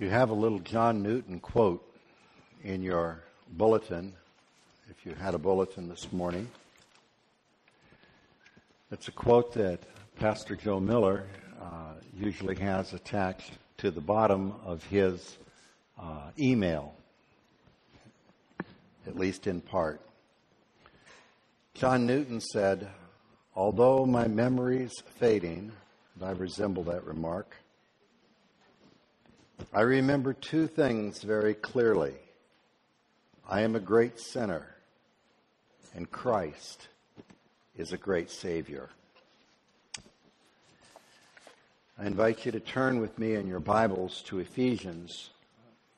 You have a little John Newton quote in your bulletin, if you had a bulletin this morning. It's a quote that Pastor Joe Miller uh, usually has attached to the bottom of his uh, email, at least in part. John Newton said, Although my memory's fading, and I resemble that remark, I remember two things very clearly. I am a great sinner, and Christ is a great Savior. I invite you to turn with me in your Bibles to Ephesians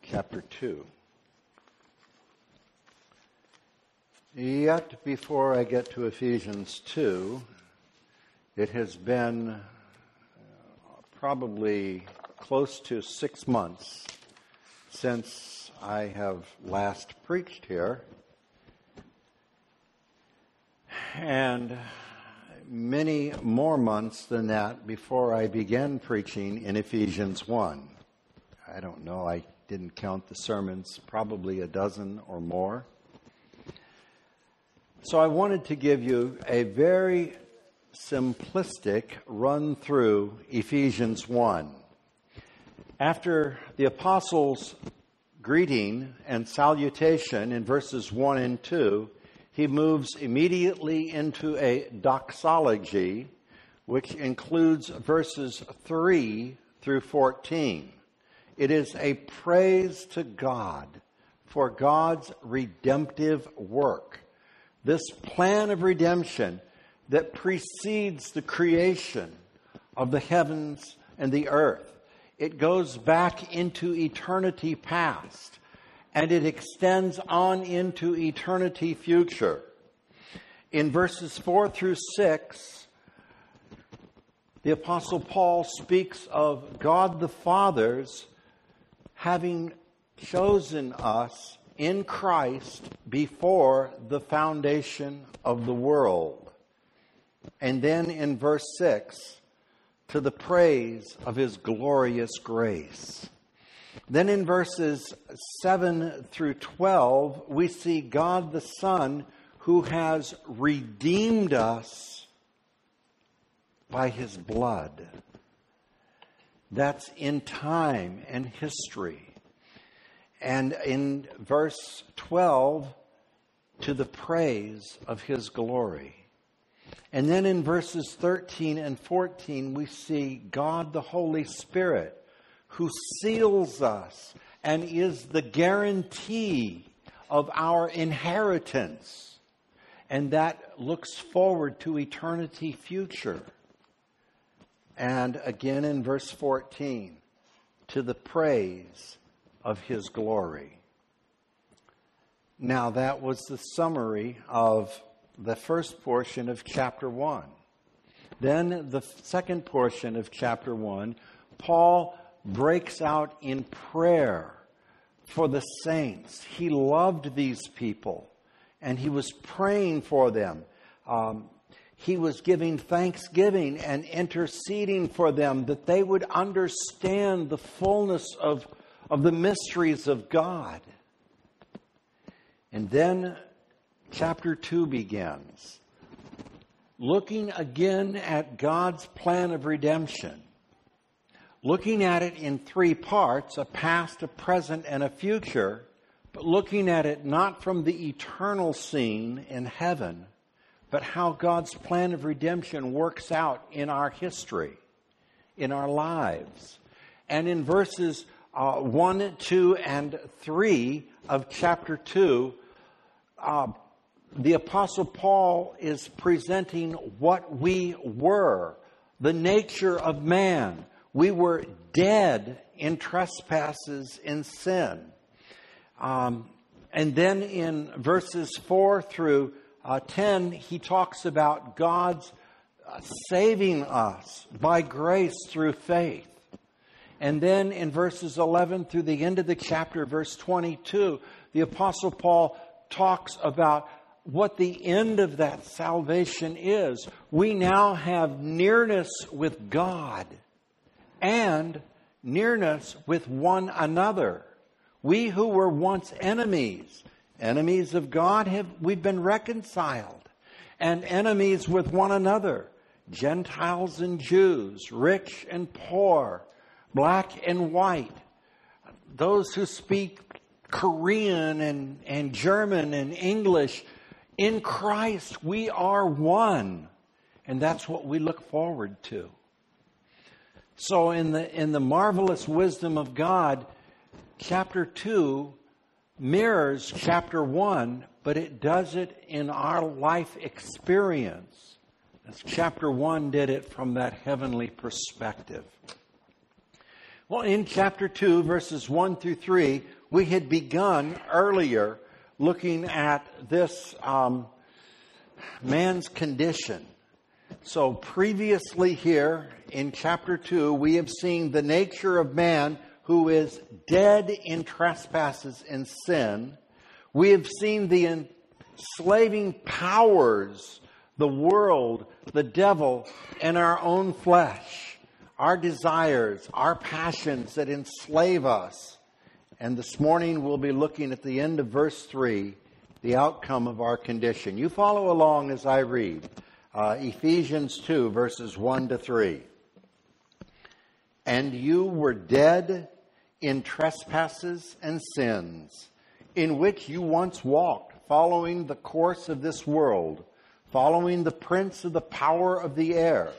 chapter 2. Yet, before I get to Ephesians 2, it has been probably close to six months since I have last preached here. And many more months than that before I began preaching in Ephesians 1. I don't know, I didn't count the sermons, probably a dozen or more. So I wanted to give you a very simplistic run through Ephesians 1. After the apostles' greeting and salutation in verses 1 and 2, he moves immediately into a doxology, which includes verses 3 through 14. It is a praise to God for God's redemptive work. This plan of redemption that precedes the creation of the heavens and the earth it goes back into eternity past and it extends on into eternity future. In verses 4 through 6, the Apostle Paul speaks of God the Father's having chosen us in Christ before the foundation of the world. And then in verse 6, to the praise of his glorious grace. Then in verses 7 through 12, we see God the Son who has redeemed us by his blood. That's in time and history. And in verse 12, to the praise of his glory. And then in verses 13 and 14, we see God the Holy Spirit who seals us and is the guarantee of our inheritance. And that looks forward to eternity future. And again in verse 14, to the praise of his glory. Now, that was the summary of the first portion of chapter 1. Then, the second portion of chapter 1, Paul breaks out in prayer for the saints. He loved these people and he was praying for them. Um, he was giving thanksgiving and interceding for them that they would understand the fullness of, of the mysteries of God. And then chapter 2 begins. Looking again at God's plan of redemption, looking at it in three parts a past, a present, and a future, but looking at it not from the eternal scene in heaven, but how God's plan of redemption works out in our history, in our lives. And in verses uh, 1, 2, and 3 of chapter 2, uh, the Apostle Paul is presenting what we were, the nature of man. We were dead in trespasses in sin. Um, and then in verses 4 through uh, 10, he talks about God's uh, saving us by grace through faith. And then in verses 11 through the end of the chapter, verse 22, the Apostle Paul talks about what the end of that salvation is. We now have nearness with God and nearness with one another. We who were once enemies, enemies of God, have we've been reconciled, and enemies with one another, Gentiles and Jews, rich and poor, black and white, those who speak Korean and, and German and English. In Christ, we are one. And that's what we look forward to. So, in the, in the marvelous wisdom of God, chapter 2 mirrors chapter 1, but it does it in our life experience. As chapter 1 did it from that heavenly perspective. Well, in chapter 2, verses 1 through 3, we had begun earlier looking at this um, man's condition. So, previously here in chapter 2, we have seen the nature of man who is dead in trespasses and sin. We have seen the enslaving powers, the world, the devil, and our own flesh, our desires, our passions that enslave us. And this morning we'll be looking at the end of verse 3, the outcome of our condition. You follow along as I read uh, Ephesians 2, verses 1 to 3. And you were dead in trespasses and sins, in which you once walked, following the course of this world, following the prince of the power of the air,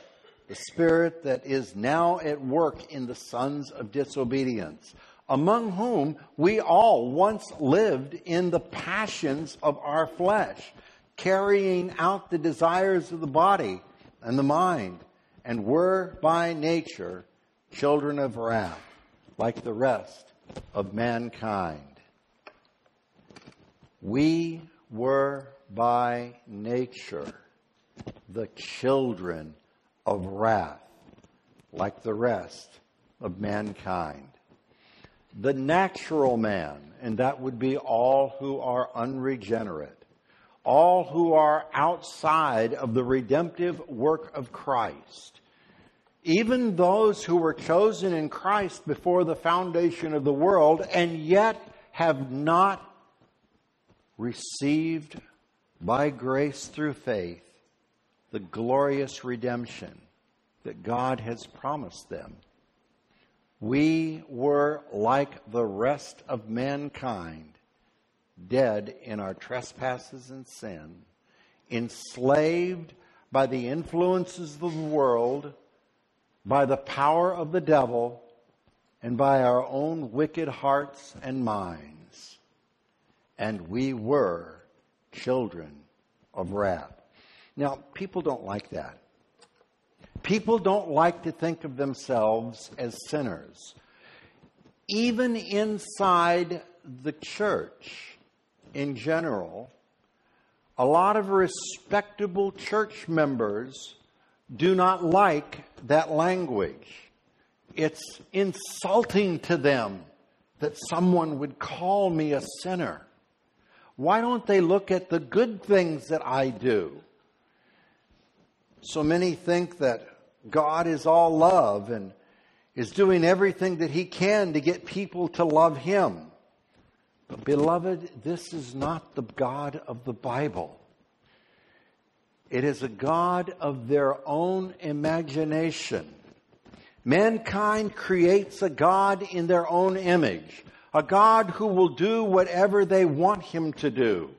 the spirit that is now at work in the sons of disobedience, among whom we all once lived in the passions of our flesh carrying out the desires of the body and the mind, and were by nature children of wrath, like the rest of mankind. We were by nature the children of wrath, like the rest of mankind. The natural man, and that would be all who are unregenerate, all who are outside of the redemptive work of Christ. Even those who were chosen in Christ before the foundation of the world and yet have not received by grace through faith the glorious redemption that God has promised them. We were like the rest of mankind dead in our trespasses and sin, enslaved by the influences of the world, by the power of the devil, and by our own wicked hearts and minds. And we were children of wrath. Now, people don't like that. People don't like to think of themselves as sinners. Even inside the church, in general, a lot of respectable church members do not like that language. It's insulting to them that someone would call me a sinner. Why don't they look at the good things that I do? So many think that God is all love and is doing everything that He can to get people to love Him. But, beloved, this is not the God of the Bible. It is a God of their own imagination. Mankind creates a God in their own image, a God who will do whatever they want him to do.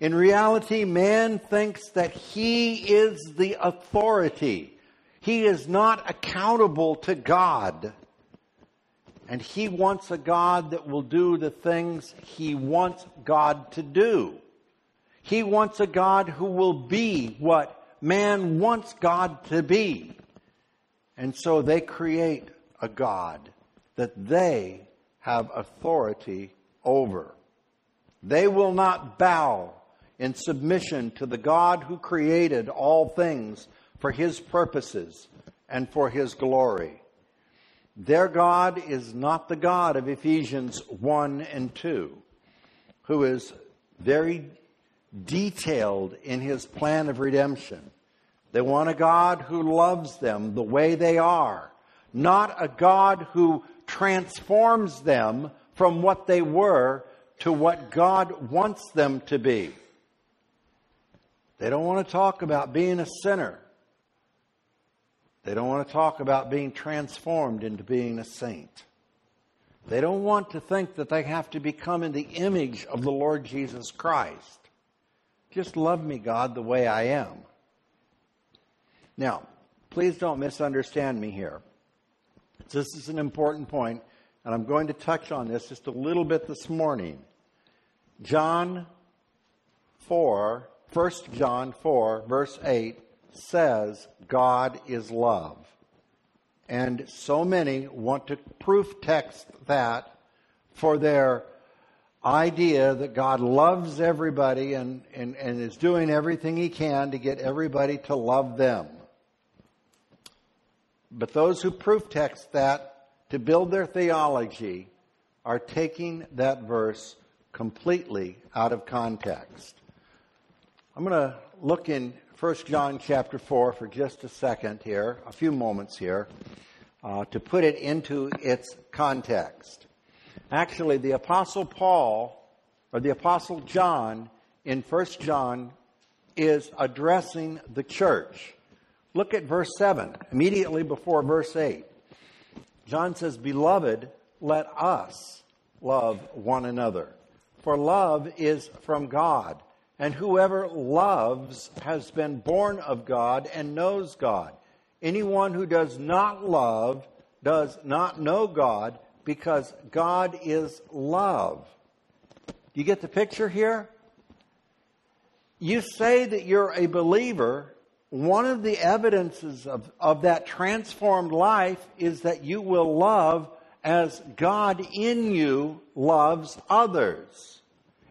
In reality, man thinks that he is the authority. He is not accountable to God. And he wants a God that will do the things he wants God to do. He wants a God who will be what man wants God to be. And so they create a God that they have authority over. They will not bow in submission to the God who created all things for his purposes and for his glory. Their God is not the God of Ephesians 1 and 2, who is very detailed in his plan of redemption. They want a God who loves them the way they are, not a God who transforms them from what they were to what God wants them to be. They don't want to talk about being a sinner. They don't want to talk about being transformed into being a saint. They don't want to think that they have to become in the image of the Lord Jesus Christ. Just love me, God, the way I am. Now, please don't misunderstand me here. This is an important point, and I'm going to touch on this just a little bit this morning. John 4, 1 John 4, verse 8 says, God is love. And so many want to proof text that for their idea that God loves everybody and, and, and is doing everything he can to get everybody to love them. But those who proof text that to build their theology are taking that verse completely out of context. I'm going to look in 1 John chapter 4 for just a second here, a few moments here, uh, to put it into its context. Actually, the Apostle Paul, or the Apostle John in 1 John, is addressing the church. Look at verse 7, immediately before verse 8. John says, Beloved, let us love one another, for love is from God. And whoever loves has been born of God and knows God. Anyone who does not love does not know God because God is love. Do you get the picture here? You say that you're a believer. One of the evidences of, of that transformed life is that you will love as God in you loves others.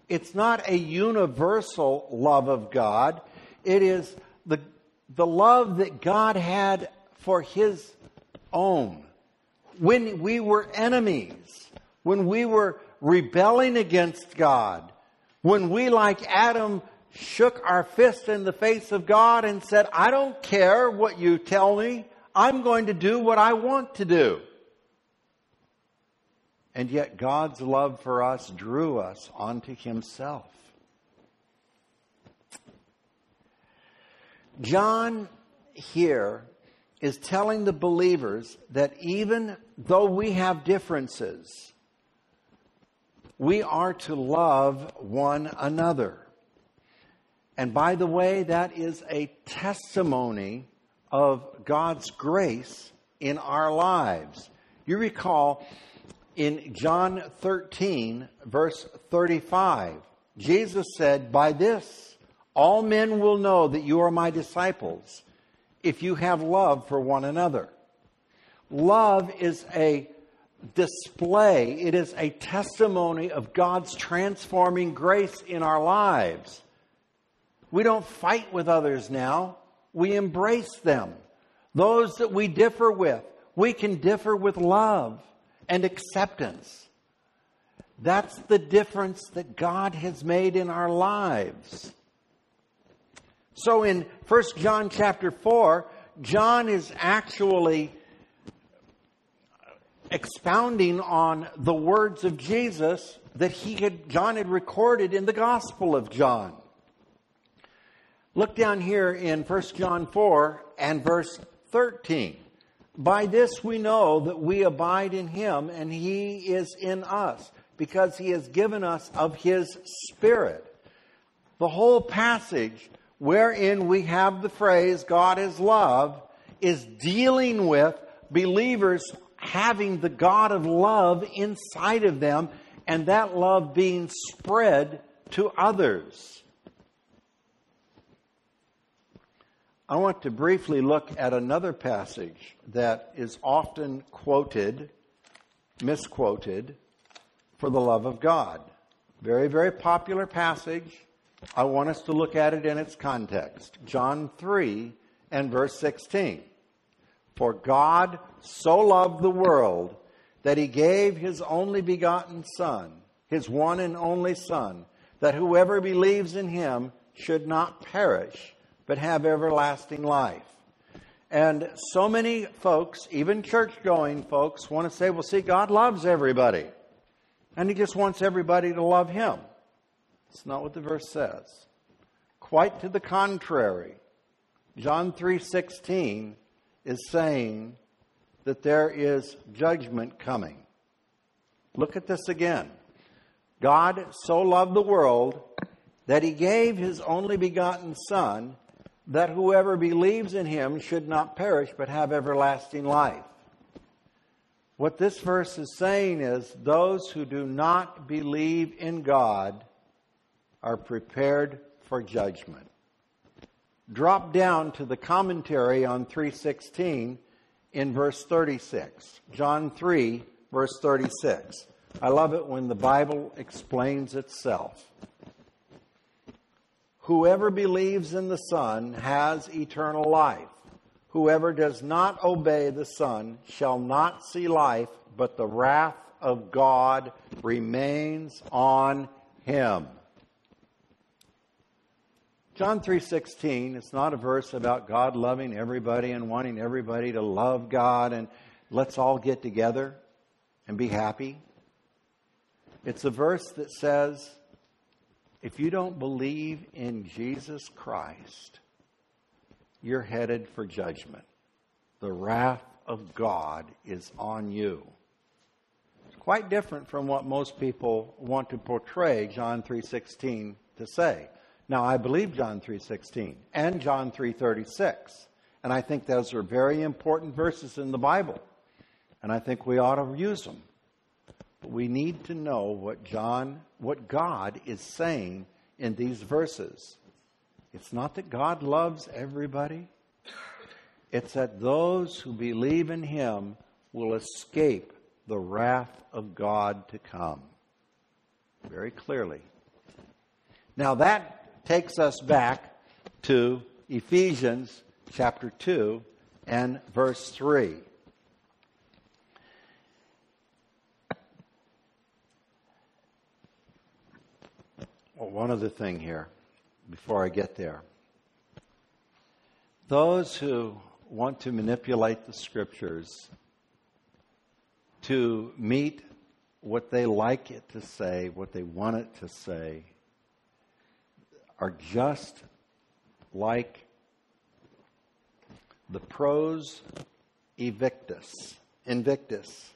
It's not a universal love of God. It is the, the love that God had for His own. When we were enemies, when we were rebelling against God, when we, like Adam, shook our fist in the face of God and said, I don't care what you tell me. I'm going to do what I want to do. And yet God's love for us drew us onto Himself. John here is telling the believers that even though we have differences, we are to love one another. And by the way, that is a testimony of God's grace in our lives. You recall in John 13, verse 35, Jesus said, By this all men will know that you are my disciples if you have love for one another. Love is a display, it is a testimony of God's transforming grace in our lives. We don't fight with others now, we embrace them. Those that we differ with, we can differ with love and acceptance. That's the difference that God has made in our lives. So in 1 John chapter 4, John is actually expounding on the words of Jesus that he had John had recorded in the Gospel of John. Look down here in 1 John 4 and verse 13. By this we know that we abide in him and he is in us because he has given us of his spirit. The whole passage wherein we have the phrase God is love is dealing with believers having the God of love inside of them and that love being spread to others. I want to briefly look at another passage that is often quoted, misquoted, for the love of God. Very, very popular passage. I want us to look at it in its context. John 3 and verse 16. For God so loved the world that he gave his only begotten Son, his one and only Son, that whoever believes in him should not perish but have everlasting life. And so many folks, even church going folks, want to say, well, see, God loves everybody. And He just wants everybody to love Him. It's not what the verse says. Quite to the contrary. John 3:16 is saying that there is judgment coming. Look at this again. God so loved the world that he gave his only begotten son that whoever believes in him should not perish but have everlasting life. What this verse is saying is those who do not believe in God are prepared for judgment. Drop down to the commentary on 316 in verse 36. John 3, verse 36. I love it when the Bible explains itself. Whoever believes in the Son has eternal life. Whoever does not obey the Son shall not see life, but the wrath of God remains on him. John 3:16 it's not a verse about God loving everybody and wanting everybody to love God and let's all get together and be happy. It's a verse that says if you don't believe in Jesus Christ, you're headed for judgment. The wrath of God is on you. It's quite different from what most people want to portray John 3:16 to say. Now, I believe John 3:16 and John 3:36, and I think those are very important verses in the Bible, and I think we ought to use them. We need to know what John, what God is saying in these verses. It's not that God loves everybody. It's that those who believe in him will escape the wrath of God to come. Very clearly. Now that takes us back to Ephesians chapter 2 and verse 3. Well, one other thing here before I get there. Those who want to manipulate the scriptures to meet what they like it to say, what they want it to say, are just like the pros evictus, invictus.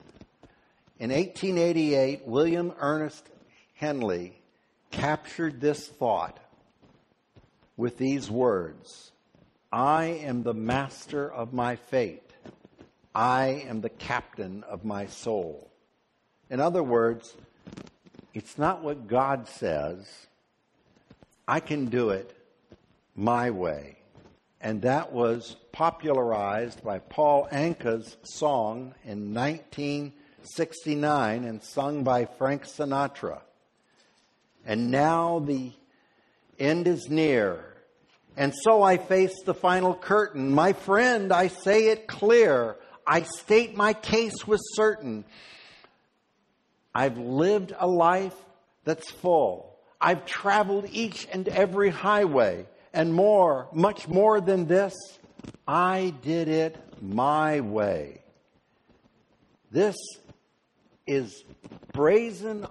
In 1888, William Ernest Henley captured this thought with these words I am the master of my fate. I am the captain of my soul. In other words, it's not what God says, I can do it my way. And that was popularized by Paul Anka's song in 1969 and sung by Frank Sinatra. And now the end is near. And so I face the final curtain. My friend, I say it clear. I state my case with certain. I've lived a life that's full. I've traveled each and every highway and more, much more than this. I did it my way. This is brazen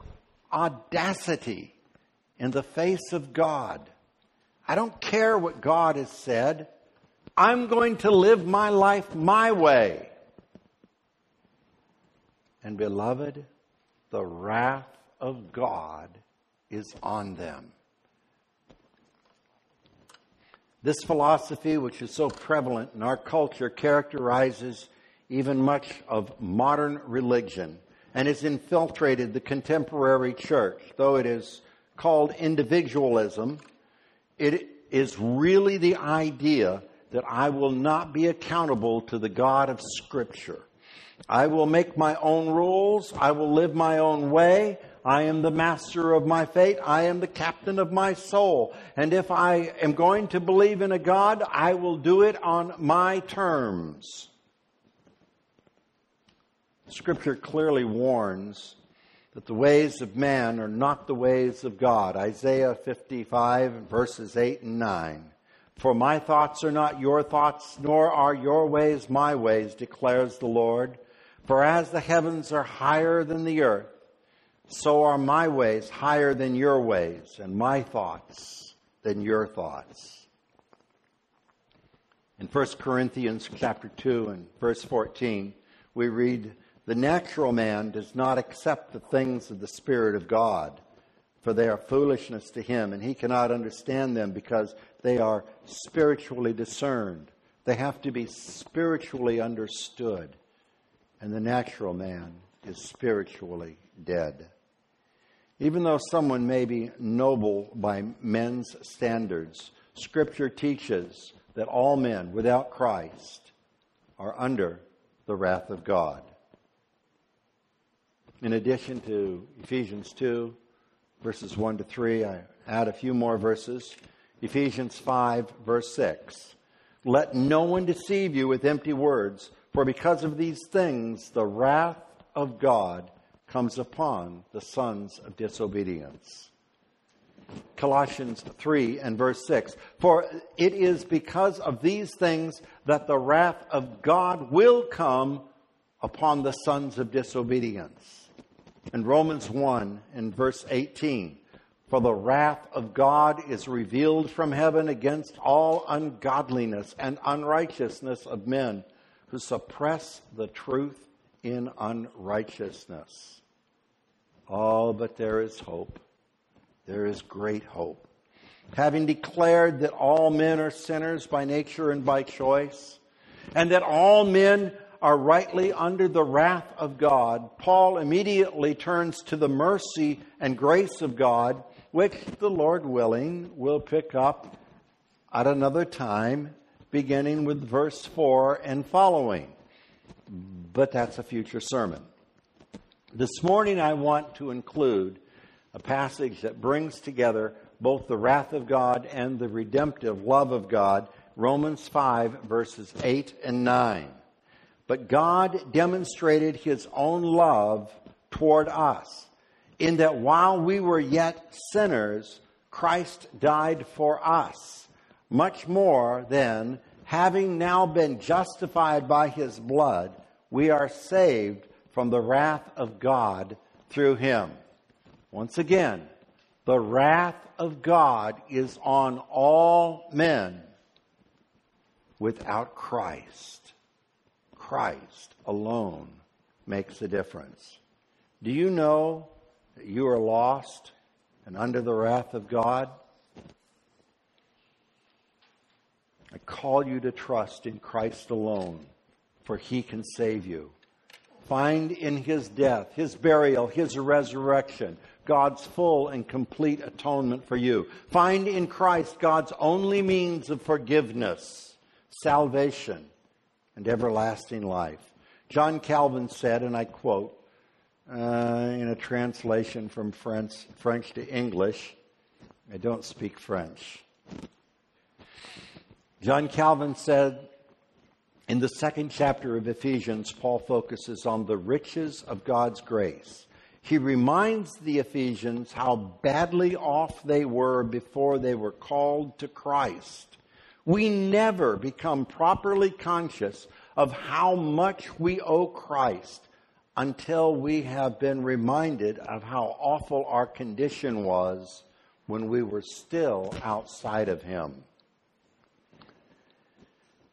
audacity in the face of God. I don't care what God has said. I'm going to live my life my way. And beloved, the wrath of God is on them. This philosophy, which is so prevalent in our culture, characterizes even much of modern religion and has infiltrated the contemporary church. Though it is called individualism, it is really the idea that I will not be accountable to the God of Scripture. I will make my own rules. I will live my own way. I am the master of my fate. I am the captain of my soul. And if I am going to believe in a God, I will do it on my terms. Scripture clearly warns that the ways of man are not the ways of God. Isaiah 55, verses 8 and 9. For my thoughts are not your thoughts, nor are your ways my ways, declares the Lord. For as the heavens are higher than the earth, so are my ways higher than your ways, and my thoughts than your thoughts. In 1 Corinthians chapter 2 and verse 14, we read, The natural man does not accept the things of the Spirit of God, for they are foolishness to him, and he cannot understand them because they are spiritually discerned. They have to be spiritually understood. And the natural man is spiritually dead. Even though someone may be noble by men's standards, Scripture teaches that all men without Christ are under the wrath of God. In addition to Ephesians 2, verses 1 to 3, I add a few more verses. Ephesians 5, verse 6. Let no one deceive you with empty words, for because of these things the wrath of God comes upon the sons of disobedience. Colossians 3 and verse 6. For it is because of these things that the wrath of God will come upon the sons of disobedience. And Romans 1 and verse 18. For the wrath of God is revealed from heaven against all ungodliness and unrighteousness of men who suppress the truth in unrighteousness. Oh, but there is hope. There is great hope. Having declared that all men are sinners by nature and by choice, and that all men are rightly under the wrath of God, Paul immediately turns to the mercy and grace of God which the Lord willing will pick up at another time, beginning with verse 4 and following. But that's a future sermon. This morning, I want to include a passage that brings together both the wrath of God and the redemptive love of God, Romans 5, verses 8 and 9. But God demonstrated his own love toward us in that while we were yet sinners, Christ died for us. Much more than having now been justified by his blood, we are saved from the wrath of God through him. Once again, the wrath of God is on all men without Christ. Christ alone makes a difference. Do you know that you are lost and under the wrath of God, I call you to trust in Christ alone, for he can save you. Find in his death, his burial, his resurrection, God's full and complete atonement for you. Find in Christ God's only means of forgiveness, salvation, and everlasting life. John Calvin said, and I quote, uh, in a translation from French, French to English. I don't speak French. John Calvin said in the second chapter of Ephesians, Paul focuses on the riches of God's grace. He reminds the Ephesians how badly off they were before they were called to Christ. We never become properly conscious of how much we owe Christ until we have been reminded of how awful our condition was when we were still outside of Him.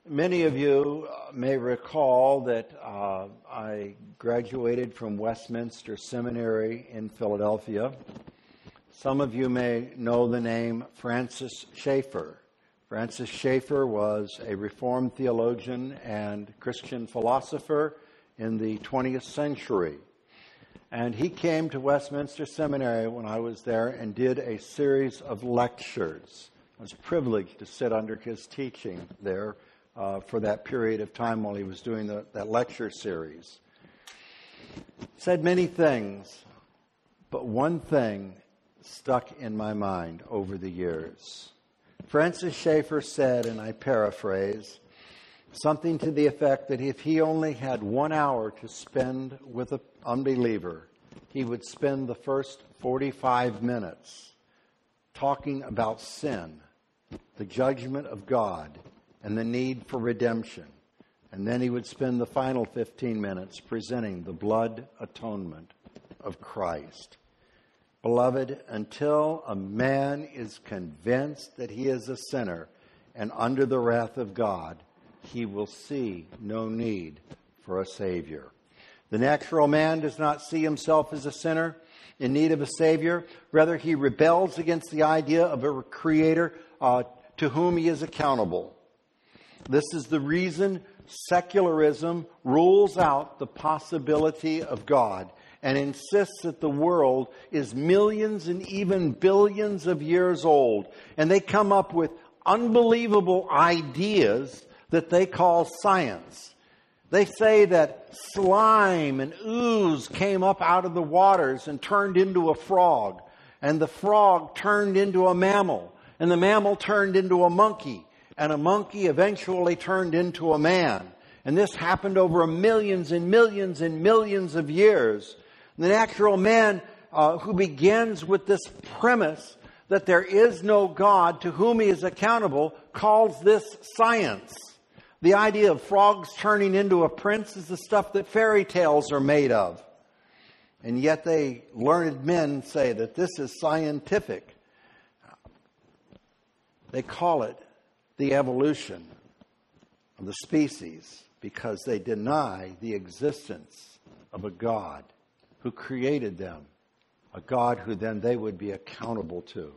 Many of you uh, may recall that uh, I graduated from Westminster Seminary in Philadelphia. Some of you may know the name Francis Schaeffer. Francis Schaeffer was a Reformed theologian and Christian philosopher in the 20th century. And he came to Westminster Seminary when I was there and did a series of lectures. I was privileged to sit under his teaching there uh, for that period of time while he was doing the, that lecture series. Said many things, but one thing stuck in my mind over the years. Francis Schaeffer said, and I paraphrase, something to the effect that if he only had one hour to spend with an unbeliever, he would spend the first 45 minutes talking about sin the judgment of God and the need for redemption. And then he would spend the final 15 minutes presenting the blood atonement of Christ. Beloved, until a man is convinced that he is a sinner and under the wrath of God, he will see no need for a Savior. The natural man does not see himself as a sinner in need of a Savior. Rather, he rebels against the idea of a Creator uh, to whom he is accountable. This is the reason secularism rules out the possibility of God and insists that the world is millions and even billions of years old. And they come up with unbelievable ideas that they call science. They say that slime and ooze came up out of the waters and turned into a frog, and the frog turned into a mammal, and the mammal turned into a monkey, and a monkey eventually turned into a man. And this happened over millions and millions and millions of years. The natural man uh, who begins with this premise that there is no God to whom he is accountable calls this science. The idea of frogs turning into a prince is the stuff that fairy tales are made of. And yet they learned men say that this is scientific. They call it the evolution of the species because they deny the existence of a God who created them, a God who then they would be accountable to.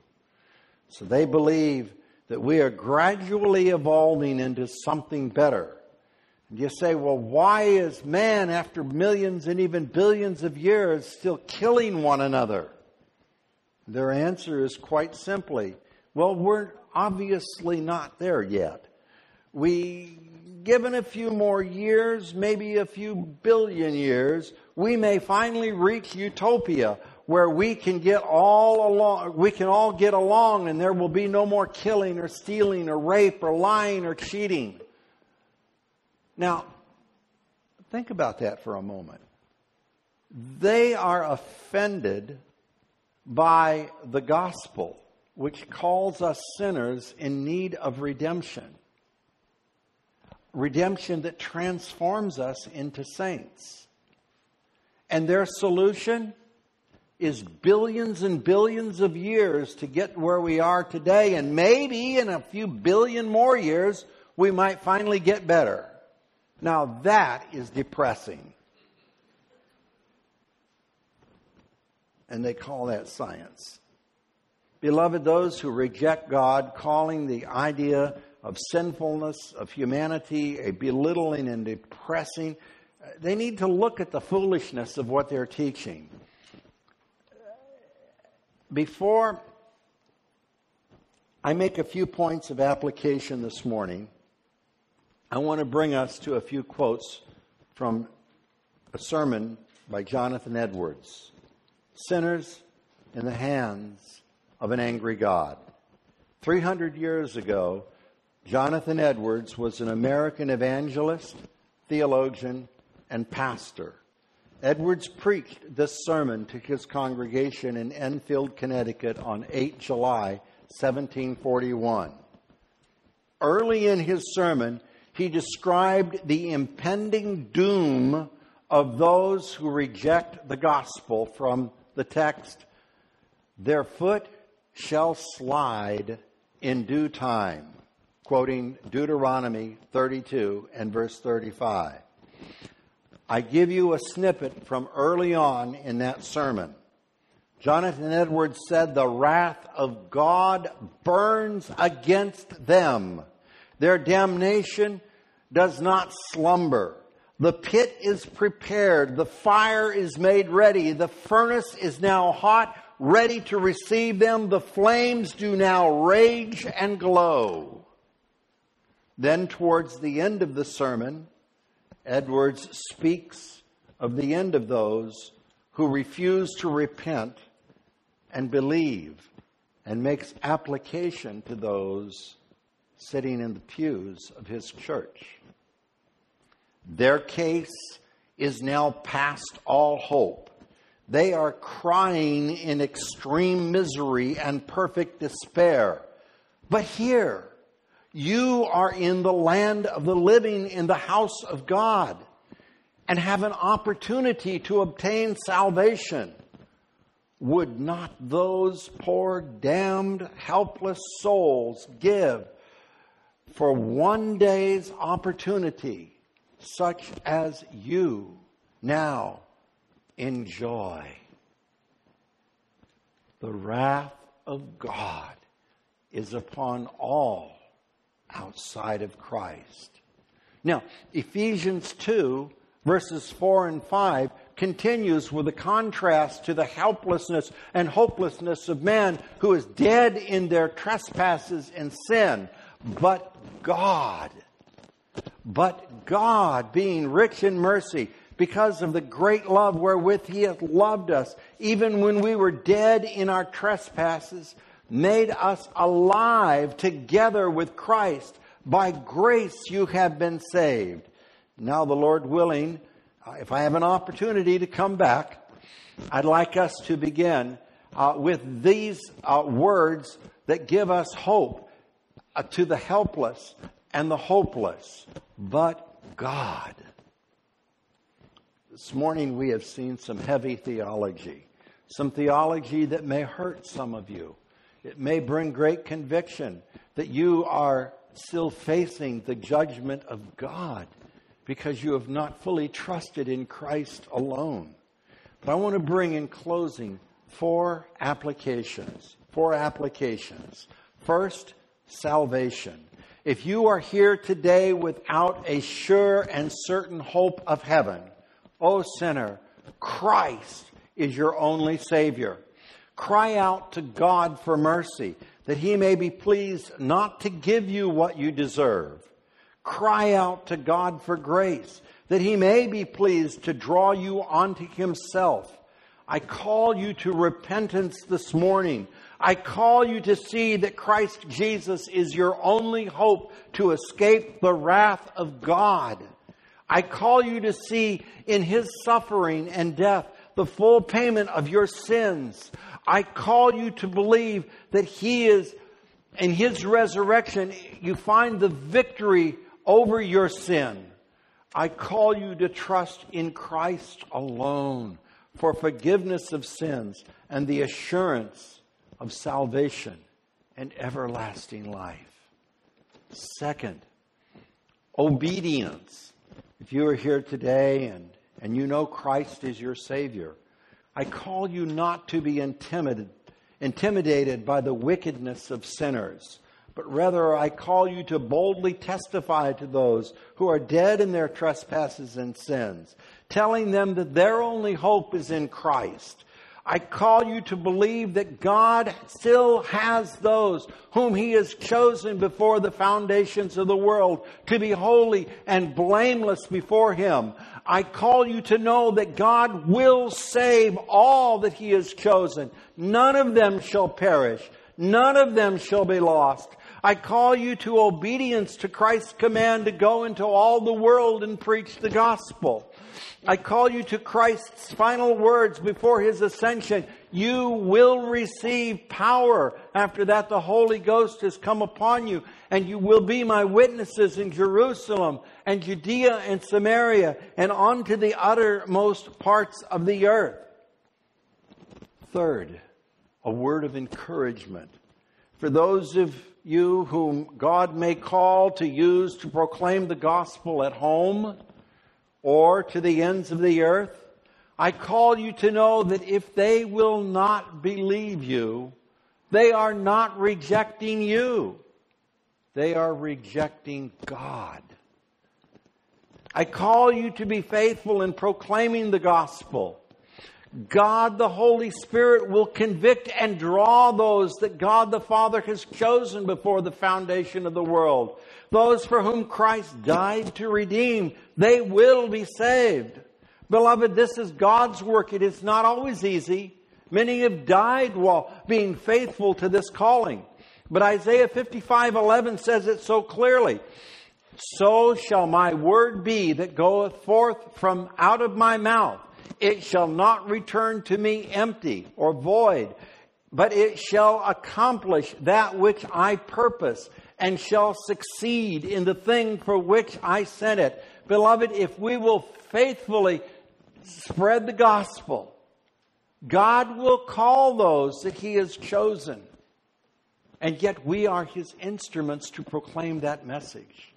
So they believe that we are gradually evolving into something better. And you say, well, why is man, after millions and even billions of years, still killing one another? Their answer is quite simply, well, we're obviously not there yet. We, given a few more years, maybe a few billion years, we may finally reach utopia where we can get all along, we can all get along and there will be no more killing or stealing or rape or lying or cheating. Now, think about that for a moment. They are offended by the gospel, which calls us sinners in need of redemption. Redemption that transforms us into saints. And their solution is billions and billions of years to get where we are today. And maybe in a few billion more years, we might finally get better. Now that is depressing. And they call that science. Beloved, those who reject God, calling the idea of sinfulness, of humanity, a belittling and depressing, they need to look at the foolishness of what they're teaching. Before I make a few points of application this morning, I want to bring us to a few quotes from a sermon by Jonathan Edwards Sinners in the Hands of an Angry God. 300 years ago, Jonathan Edwards was an American evangelist, theologian, and pastor. Edwards preached this sermon to his congregation in Enfield, Connecticut on 8 July 1741. Early in his sermon, he described the impending doom of those who reject the gospel from the text Their foot shall slide in due time, quoting Deuteronomy 32 and verse 35. I give you a snippet from early on in that sermon. Jonathan Edwards said, The wrath of God burns against them. Their damnation does not slumber. The pit is prepared. The fire is made ready. The furnace is now hot, ready to receive them. The flames do now rage and glow. Then, towards the end of the sermon, Edwards speaks of the end of those who refuse to repent and believe and makes application to those sitting in the pews of his church. Their case is now past all hope. They are crying in extreme misery and perfect despair. But here, you are in the land of the living in the house of God and have an opportunity to obtain salvation. Would not those poor, damned, helpless souls give for one day's opportunity such as you now enjoy? The wrath of God is upon all outside of Christ. Now, Ephesians 2, verses 4 and 5, continues with a contrast to the helplessness and hopelessness of man who is dead in their trespasses and sin. But God, but God, being rich in mercy, because of the great love wherewith He hath loved us, even when we were dead in our trespasses, made us alive together with Christ. By grace you have been saved. Now, the Lord willing, uh, if I have an opportunity to come back, I'd like us to begin uh, with these uh, words that give us hope uh, to the helpless and the hopeless. But God. This morning we have seen some heavy theology, some theology that may hurt some of you. It may bring great conviction that you are still facing the judgment of God because you have not fully trusted in Christ alone. But I want to bring in closing four applications. Four applications. First, salvation. If you are here today without a sure and certain hope of heaven, O sinner, Christ is your only Savior. Cry out to God for mercy, that He may be pleased not to give you what you deserve. Cry out to God for grace, that He may be pleased to draw you onto Himself. I call you to repentance this morning. I call you to see that Christ Jesus is your only hope to escape the wrath of God. I call you to see in His suffering and death the full payment of your sins. I call you to believe that He is, in His resurrection, you find the victory over your sin. I call you to trust in Christ alone for forgiveness of sins and the assurance of salvation and everlasting life. Second, obedience. If you are here today and, and you know Christ is your Savior, I call you not to be intimidated, intimidated by the wickedness of sinners, but rather I call you to boldly testify to those who are dead in their trespasses and sins, telling them that their only hope is in Christ I call you to believe that God still has those whom He has chosen before the foundations of the world to be holy and blameless before Him. I call you to know that God will save all that He has chosen. None of them shall perish. None of them shall be lost. I call you to obedience to Christ's command to go into all the world and preach the gospel. I call you to Christ's final words before his ascension. You will receive power. After that, the Holy Ghost has come upon you, and you will be my witnesses in Jerusalem and Judea and Samaria and on to the uttermost parts of the earth. Third, a word of encouragement. For those of you whom God may call to use to proclaim the gospel at home, or to the ends of the earth. I call you to know that if they will not believe you, they are not rejecting you. They are rejecting God. I call you to be faithful in proclaiming the gospel. God the Holy Spirit will convict and draw those that God the Father has chosen before the foundation of the world. Those for whom Christ died to redeem, they will be saved. Beloved, this is God's work. It is not always easy. Many have died while being faithful to this calling. But Isaiah 55 11 says it so clearly. So shall my word be that goeth forth from out of my mouth. It shall not return to me empty or void, but it shall accomplish that which I purpose and shall succeed in the thing for which I sent it. Beloved, if we will faithfully spread the gospel, God will call those that He has chosen. And yet we are His instruments to proclaim that message.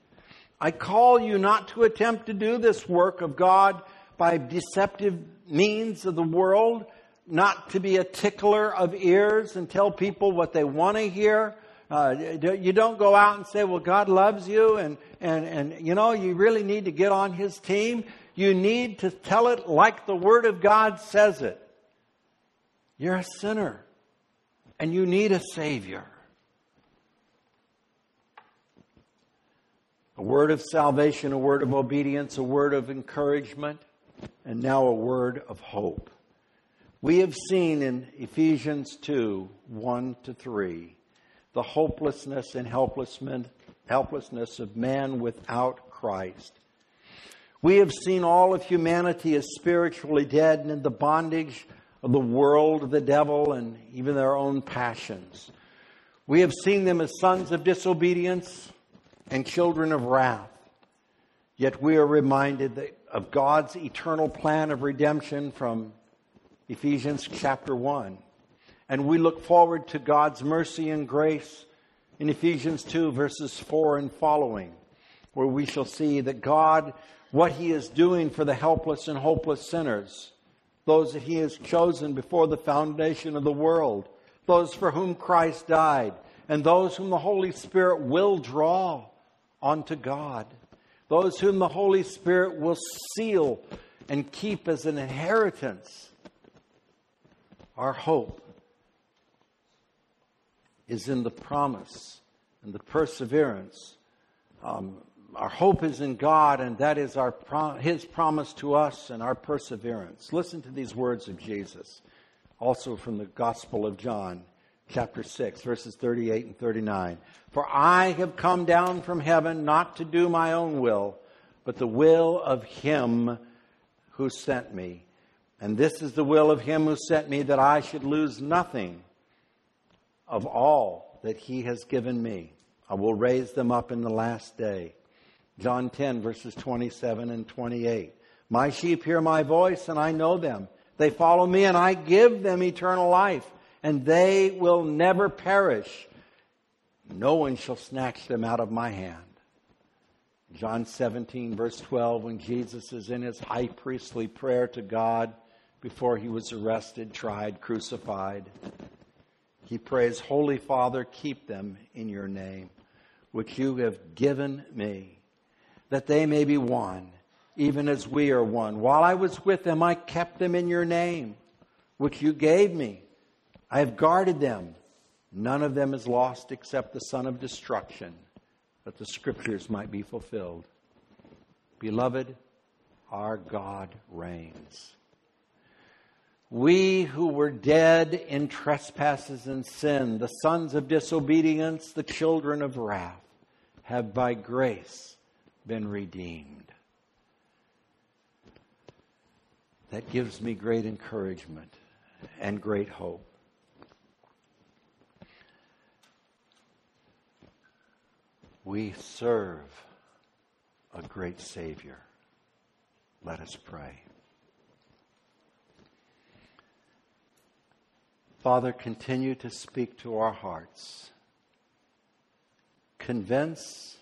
I call you not to attempt to do this work of God by deceptive means of the world, not to be a tickler of ears and tell people what they want to hear. Uh, you don't go out and say, well, God loves you and, and, and, you know, you really need to get on His team. You need to tell it like the Word of God says it. You're a sinner and you need a Savior. A word of salvation, a word of obedience, a word of encouragement, and now a word of hope. We have seen in Ephesians 2 1 to 3 the hopelessness and helplessness of man without Christ. We have seen all of humanity as spiritually dead and in the bondage of the world, the devil, and even their own passions. We have seen them as sons of disobedience and children of wrath. Yet we are reminded of God's eternal plan of redemption from Ephesians chapter 1. And we look forward to God's mercy and grace in Ephesians 2, verses 4 and following, where we shall see that God, what He is doing for the helpless and hopeless sinners, those that He has chosen before the foundation of the world, those for whom Christ died, and those whom the Holy Spirit will draw unto God, those whom the Holy Spirit will seal and keep as an inheritance our hope is in the promise and the perseverance. Um, our hope is in God, and that is our pro- His promise to us and our perseverance. Listen to these words of Jesus, also from the Gospel of John, chapter 6, verses 38 and 39. For I have come down from heaven not to do my own will, but the will of Him who sent me. And this is the will of him who sent me, that I should lose nothing of all that he has given me. I will raise them up in the last day. John 10, verses 27 and 28. My sheep hear my voice, and I know them. They follow me, and I give them eternal life, and they will never perish. No one shall snatch them out of my hand. John 17, verse 12, when Jesus is in his high priestly prayer to God, before he was arrested, tried, crucified. He prays, Holy Father, keep them in your name, which you have given me, that they may be one, even as we are one. While I was with them, I kept them in your name, which you gave me. I have guarded them. None of them is lost except the son of destruction, that the scriptures might be fulfilled. Beloved, our God reigns. We who were dead in trespasses and sin, the sons of disobedience, the children of wrath, have by grace been redeemed. That gives me great encouragement and great hope. We serve a great Savior. Let us pray. Father, continue to speak to our hearts. Convince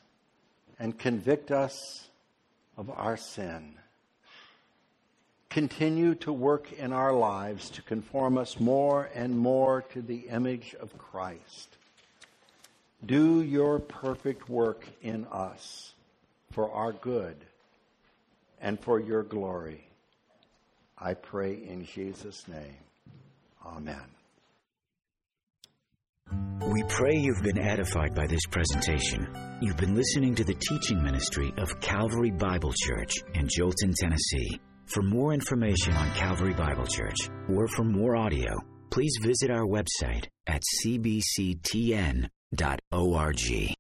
and convict us of our sin. Continue to work in our lives to conform us more and more to the image of Christ. Do your perfect work in us for our good and for your glory. I pray in Jesus' name. Amen. We pray you've been edified by this presentation. You've been listening to the teaching ministry of Calvary Bible Church in Joelton, Tennessee. For more information on Calvary Bible Church or for more audio, please visit our website at cbctn.org.